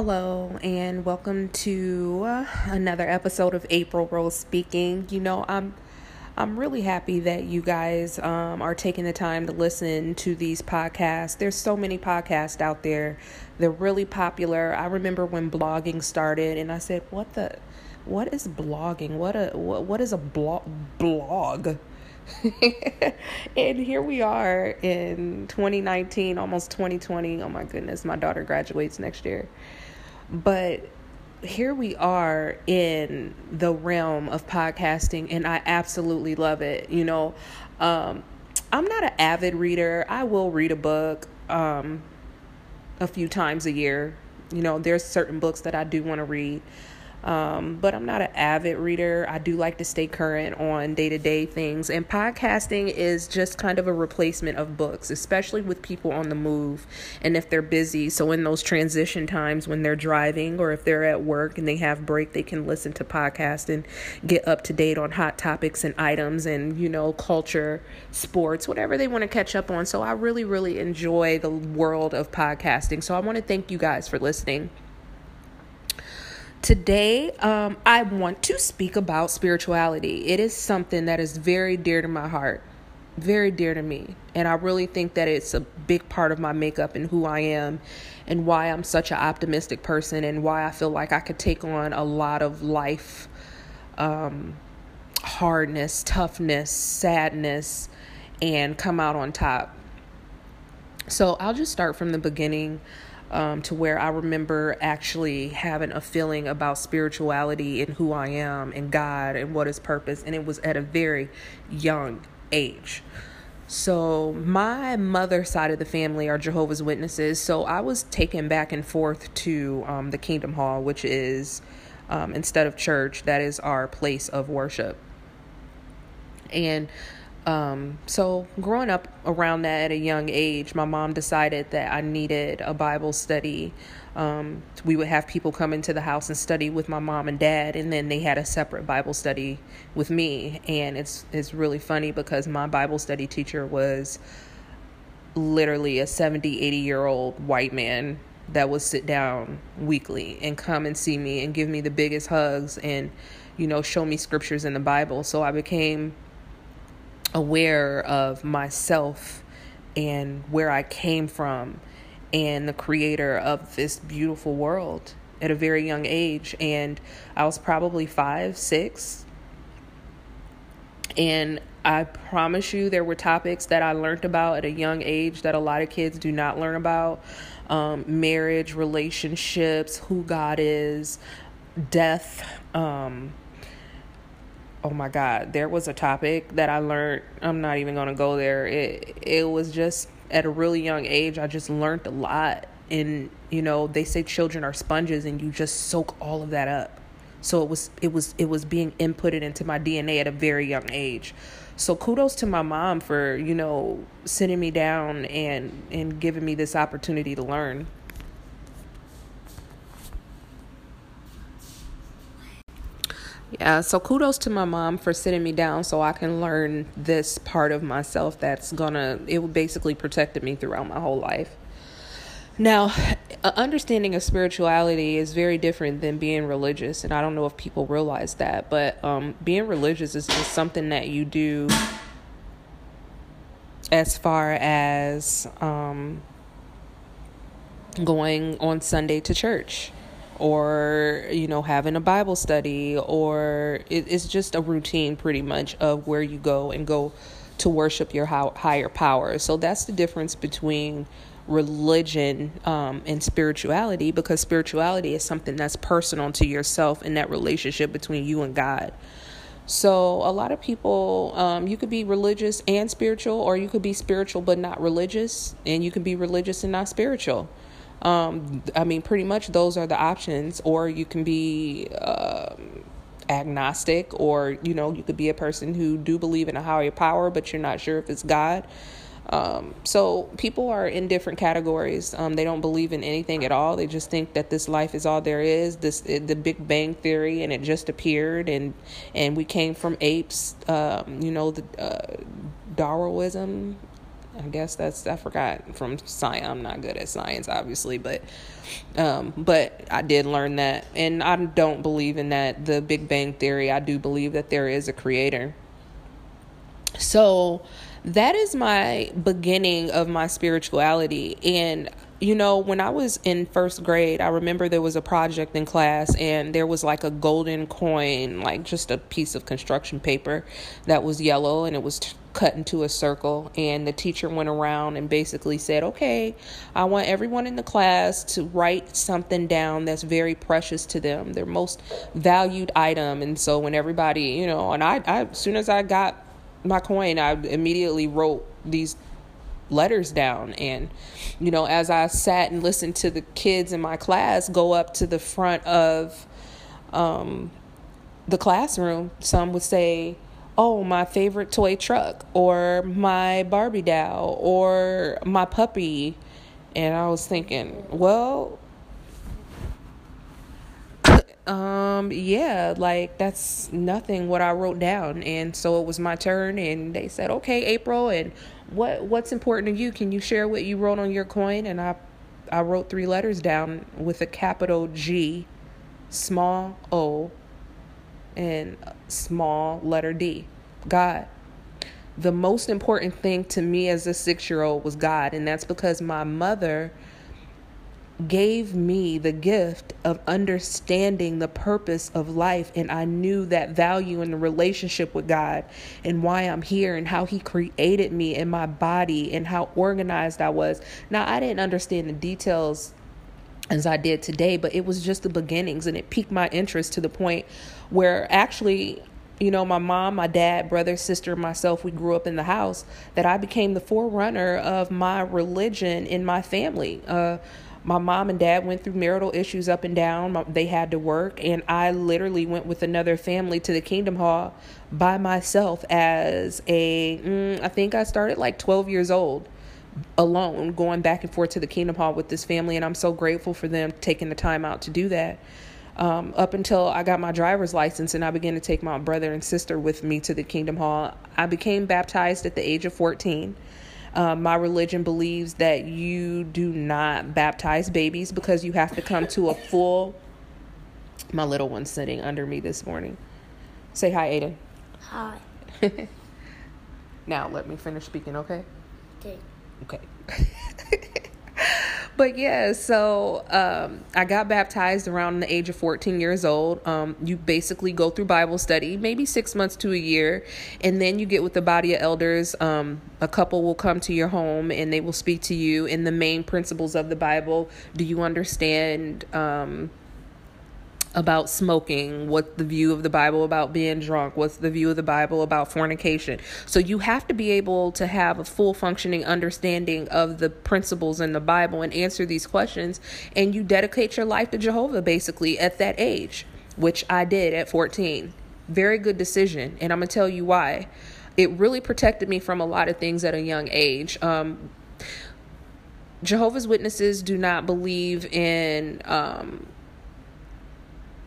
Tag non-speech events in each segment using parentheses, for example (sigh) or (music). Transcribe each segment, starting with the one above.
Hello, and welcome to another episode of April Rose Speaking. You know, I'm I'm really happy that you guys um, are taking the time to listen to these podcasts. There's so many podcasts out there. They're really popular. I remember when blogging started, and I said, "What the? What is blogging? What a what, what is a blog blog?" (laughs) and here we are in 2019, almost 2020. Oh my goodness, my daughter graduates next year. But here we are in the realm of podcasting, and I absolutely love it. You know, um, I'm not an avid reader, I will read a book um, a few times a year. You know, there's certain books that I do want to read. Um, but I'm not an avid reader. I do like to stay current on day to day things. And podcasting is just kind of a replacement of books, especially with people on the move and if they're busy. So, in those transition times when they're driving or if they're at work and they have break, they can listen to podcasts and get up to date on hot topics and items and, you know, culture, sports, whatever they want to catch up on. So, I really, really enjoy the world of podcasting. So, I want to thank you guys for listening. Today, um, I want to speak about spirituality. It is something that is very dear to my heart, very dear to me. And I really think that it's a big part of my makeup and who I am, and why I'm such an optimistic person, and why I feel like I could take on a lot of life um, hardness, toughness, sadness, and come out on top. So I'll just start from the beginning um, to where I remember actually having a feeling about spirituality and who I am and God and what is purpose. And it was at a very young age. So, my mother's side of the family are Jehovah's Witnesses. So, I was taken back and forth to um, the Kingdom Hall, which is, um, instead of church, that is our place of worship. And um, so, growing up around that at a young age, my mom decided that I needed a Bible study. Um, we would have people come into the house and study with my mom and dad, and then they had a separate Bible study with me. And it's it's really funny because my Bible study teacher was literally a 70, 80 year old white man that would sit down weekly and come and see me and give me the biggest hugs and, you know, show me scriptures in the Bible. So I became aware of myself and where I came from and the creator of this beautiful world at a very young age. And I was probably five, six. And I promise you, there were topics that I learned about at a young age that a lot of kids do not learn about um, marriage, relationships, who God is, death. Um, oh my god there was a topic that i learned i'm not even going to go there. It it was just at a really young age i just learned a lot. And you know they say children are sponges and you just soak all of that up. So it was it was it was being inputted into my dna at a very young age. So kudos to my mom for you know sitting me down and and giving me this opportunity to learn Yeah, so kudos to my mom for sitting me down so I can learn this part of myself that's gonna, it basically protected me throughout my whole life. Now, understanding of spirituality is very different than being religious, and I don't know if people realize that, but um, being religious is just something that you do as far as um, going on Sunday to church or you know having a bible study or it, it's just a routine pretty much of where you go and go to worship your higher power. So that's the difference between religion um, and spirituality because spirituality is something that's personal to yourself and that relationship between you and god. So a lot of people um, you could be religious and spiritual or you could be spiritual but not religious and you can be religious and not spiritual um, I mean, pretty much those are the options, or you can be um, agnostic, or you know, you could be a person who do believe in a higher power, but you're not sure if it's God. Um, so people are in different categories. Um, they don't believe in anything at all. They just think that this life is all there is. This the Big Bang theory, and it just appeared, and and we came from apes. Um, you know the uh, Darwinism I guess that's I forgot from science. I'm not good at science, obviously, but um, but I did learn that, and I don't believe in that the Big Bang theory. I do believe that there is a creator. So that is my beginning of my spirituality, and you know, when I was in first grade, I remember there was a project in class and there was like a golden coin, like just a piece of construction paper that was yellow and it was t- cut into a circle. And the teacher went around and basically said, Okay, I want everyone in the class to write something down that's very precious to them, their most valued item. And so when everybody, you know, and I, I as soon as I got my coin, I immediately wrote these letters down and you know as i sat and listened to the kids in my class go up to the front of um, the classroom some would say oh my favorite toy truck or my barbie doll or my puppy and i was thinking well (coughs) um yeah like that's nothing what i wrote down and so it was my turn and they said okay april and what what's important to you? Can you share what you wrote on your coin? And I I wrote three letters down with a capital G, small O, and small letter D. God. The most important thing to me as a six year old was God, and that's because my mother gave me the gift of understanding the purpose of life. And I knew that value in the relationship with God and why I'm here and how He created me and my body and how organized I was. Now, I didn't understand the details as I did today, but it was just the beginnings and it piqued my interest to the point where actually you know, my mom, my dad, brother, sister, myself, we grew up in the house that I became the forerunner of my religion in my family. Uh, my mom and dad went through marital issues up and down. They had to work, and I literally went with another family to the Kingdom Hall by myself as a. Mm, I think I started like 12 years old alone going back and forth to the Kingdom Hall with this family, and I'm so grateful for them taking the time out to do that. Um, up until I got my driver's license and I began to take my brother and sister with me to the Kingdom Hall, I became baptized at the age of 14. Um, my religion believes that you do not baptize babies because you have to come to a full. My little one's sitting under me this morning. Say hi, Aiden. Hi. (laughs) now let me finish speaking, okay? Okay. Okay. (laughs) but yeah, so um, I got baptized around the age of 14 years old. Um, you basically go through Bible study, maybe six months to a year, and then you get with the body of elders. Um, a couple will come to your home and they will speak to you in the main principles of the Bible. Do you understand? About smoking, what's the view of the Bible about being drunk, what's the view of the Bible about fornication. So you have to be able to have a full functioning understanding of the principles in the Bible and answer these questions. And you dedicate your life to Jehovah basically at that age, which I did at 14. Very good decision. And I'm going to tell you why. It really protected me from a lot of things at a young age. Um, Jehovah's Witnesses do not believe in um,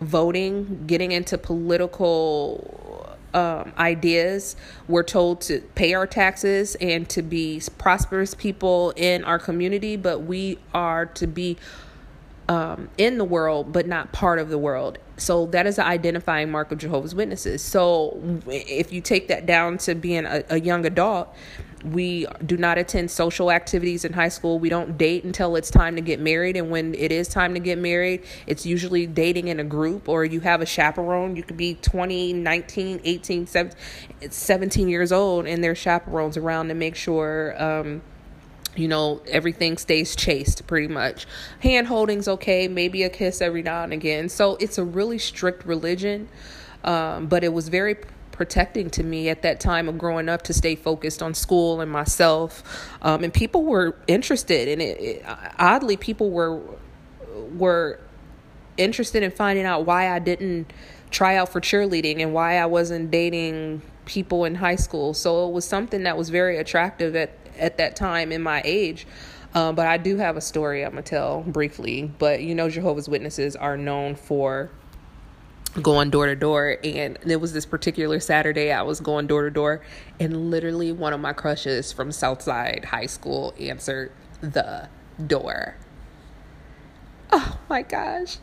voting, getting into political um, ideas. We're told to pay our taxes and to be prosperous people in our community, but we are to be um, in the world, but not part of the world. So that is an identifying mark of Jehovah's Witnesses. So if you take that down to being a, a young adult, we do not attend social activities in high school. We don't date until it's time to get married. And when it is time to get married, it's usually dating in a group or you have a chaperone. You could be 20, 19, 18, 17 years old, and there's chaperones around to make sure. Um, you know everything stays chaste pretty much hand holding's okay maybe a kiss every now and again so it's a really strict religion um, but it was very protecting to me at that time of growing up to stay focused on school and myself. Um, and people were interested in it. it. Oddly, people were were interested in finding out why I didn't try out for cheerleading and why I wasn't dating people in high school. So it was something that was very attractive at at that time in my age. Um, but I do have a story I'm gonna tell briefly. But you know, Jehovah's Witnesses are known for going door to door and it was this particular saturday i was going door to door and literally one of my crushes from southside high school answered the door. Oh my gosh.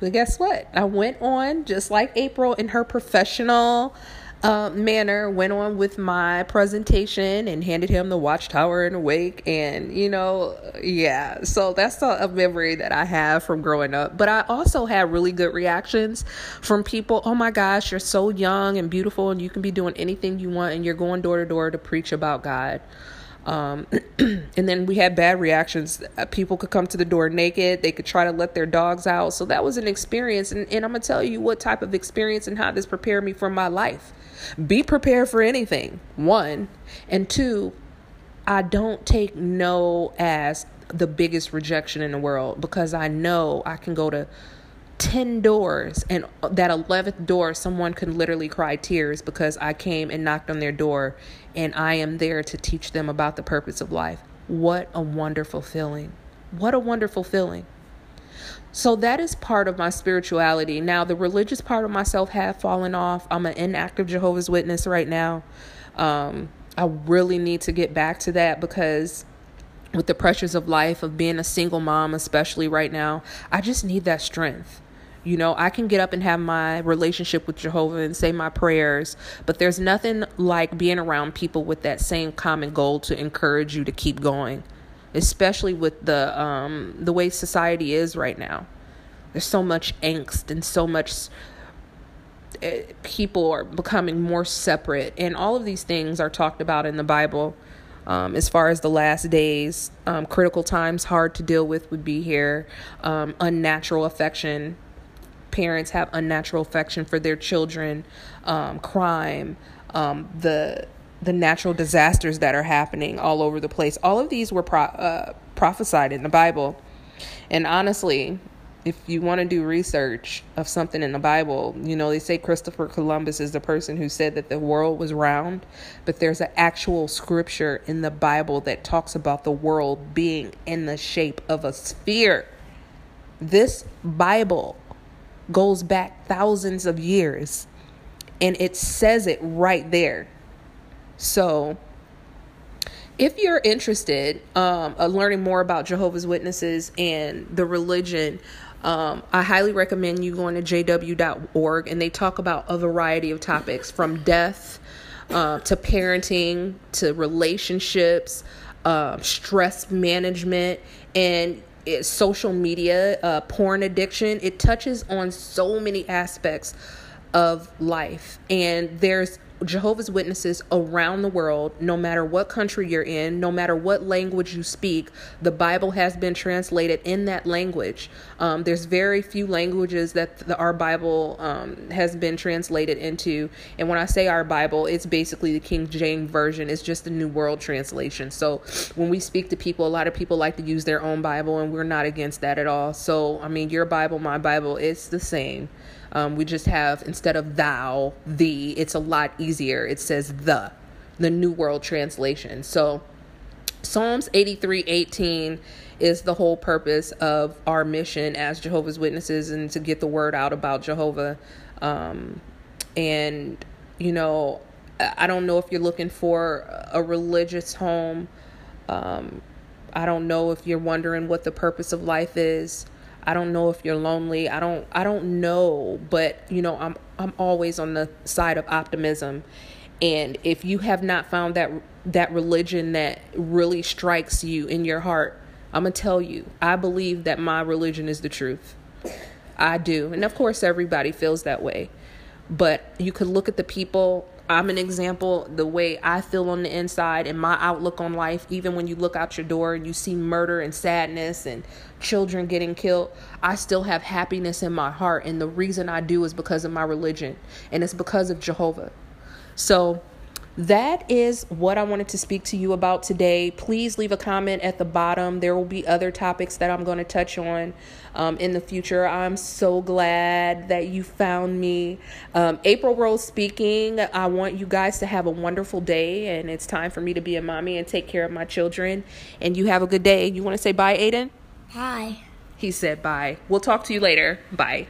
But guess what? I went on just like april in her professional uh, manner went on with my presentation and handed him the watchtower and awake and you know yeah so that's a, a, memory that i have from growing up but i also had really good reactions from people oh my gosh you're so young and beautiful and you can be doing anything you want and you're going door to door to preach about god um, (clears throat) and then we had bad reactions. Uh, people could come to the door naked. They could try to let their dogs out. So that was an experience. And, and I'm going to tell you what type of experience and how this prepared me for my life. Be prepared for anything, one. And two, I don't take no as the biggest rejection in the world because I know I can go to 10 doors and that 11th door someone can literally cry tears because I came and knocked on their door and I am there to teach them about the purpose of life. What a wonderful feeling. What a wonderful feeling. So that is part of my spirituality. Now, the religious part of myself have fallen off. I'm an inactive Jehovah's Witness right now. Um, I really need to get back to that because with the pressures of life, of being a single mom, especially right now, I just need that strength. You know, I can get up and have my relationship with Jehovah and say my prayers, but there's nothing like being around people with that same common goal to encourage you to keep going, especially with the um, the way society is right now. There's so much angst and so much uh, people are becoming more separate, and all of these things are talked about in the Bible. Um, as far as the last days, um, critical times hard to deal with would be here. Um, unnatural affection parents have unnatural affection for their children, um, crime, um, the the natural disasters that are happening all over the place. All of these were pro- uh, prophesied in the Bible, and honestly, if you want to do research of something in the Bible, you know, they say Christopher Columbus is the person who said that the world was round, but there's an actual scripture in the Bible that talks about the world being in the shape of a sphere. This Bible goes back thousands of years and it says it right there. So, if you're interested um, learning more about Jehovah's Witnesses and the religion, um, I highly recommend you going to jw.org and they talk about a variety of topics from death uh, to parenting to relationships, uh, stress management, and social media, uh, porn addiction. It touches on so many aspects of life. And there's Jehovah's Witnesses around the world, no matter what country you're in, no matter what language you speak, the Bible has been translated in that language. Um, there's very few languages that the, our Bible um, has been translated into. And when I say our Bible, it's basically the King James Version, it's just the New World Translation. So when we speak to people, a lot of people like to use their own Bible, and we're not against that at all. So, I mean, your Bible, my Bible, it's the same. Um, we just have instead of thou, thee, it's a lot easier. It says the, the New World Translation. So Psalms 83 18 is the whole purpose of our mission as Jehovah's Witnesses and to get the word out about Jehovah. Um, and, you know, I don't know if you're looking for a religious home. Um, I don't know if you're wondering what the purpose of life is. I don't know if you're lonely. I don't I don't know, but you know, I'm I'm always on the side of optimism. And if you have not found that that religion that really strikes you in your heart, I'm going to tell you, I believe that my religion is the truth. I do. And of course everybody feels that way. But you could look at the people I'm an example the way I feel on the inside and my outlook on life even when you look out your door and you see murder and sadness and children getting killed I still have happiness in my heart. And the reason I do is because of my religion. And it's because of Jehovah. So that is what I wanted to speak to you about today. Please leave a comment at the bottom. There will be other topics that I'm going to touch on um, in the future. I'm so glad that you found me. Um, April Rose speaking. I want you guys to have a wonderful day, and it's time for me to be a mommy and take care of my children. And you have a good day. You want to say bye, Aiden? Bye. He said bye. We'll talk to you later. Bye.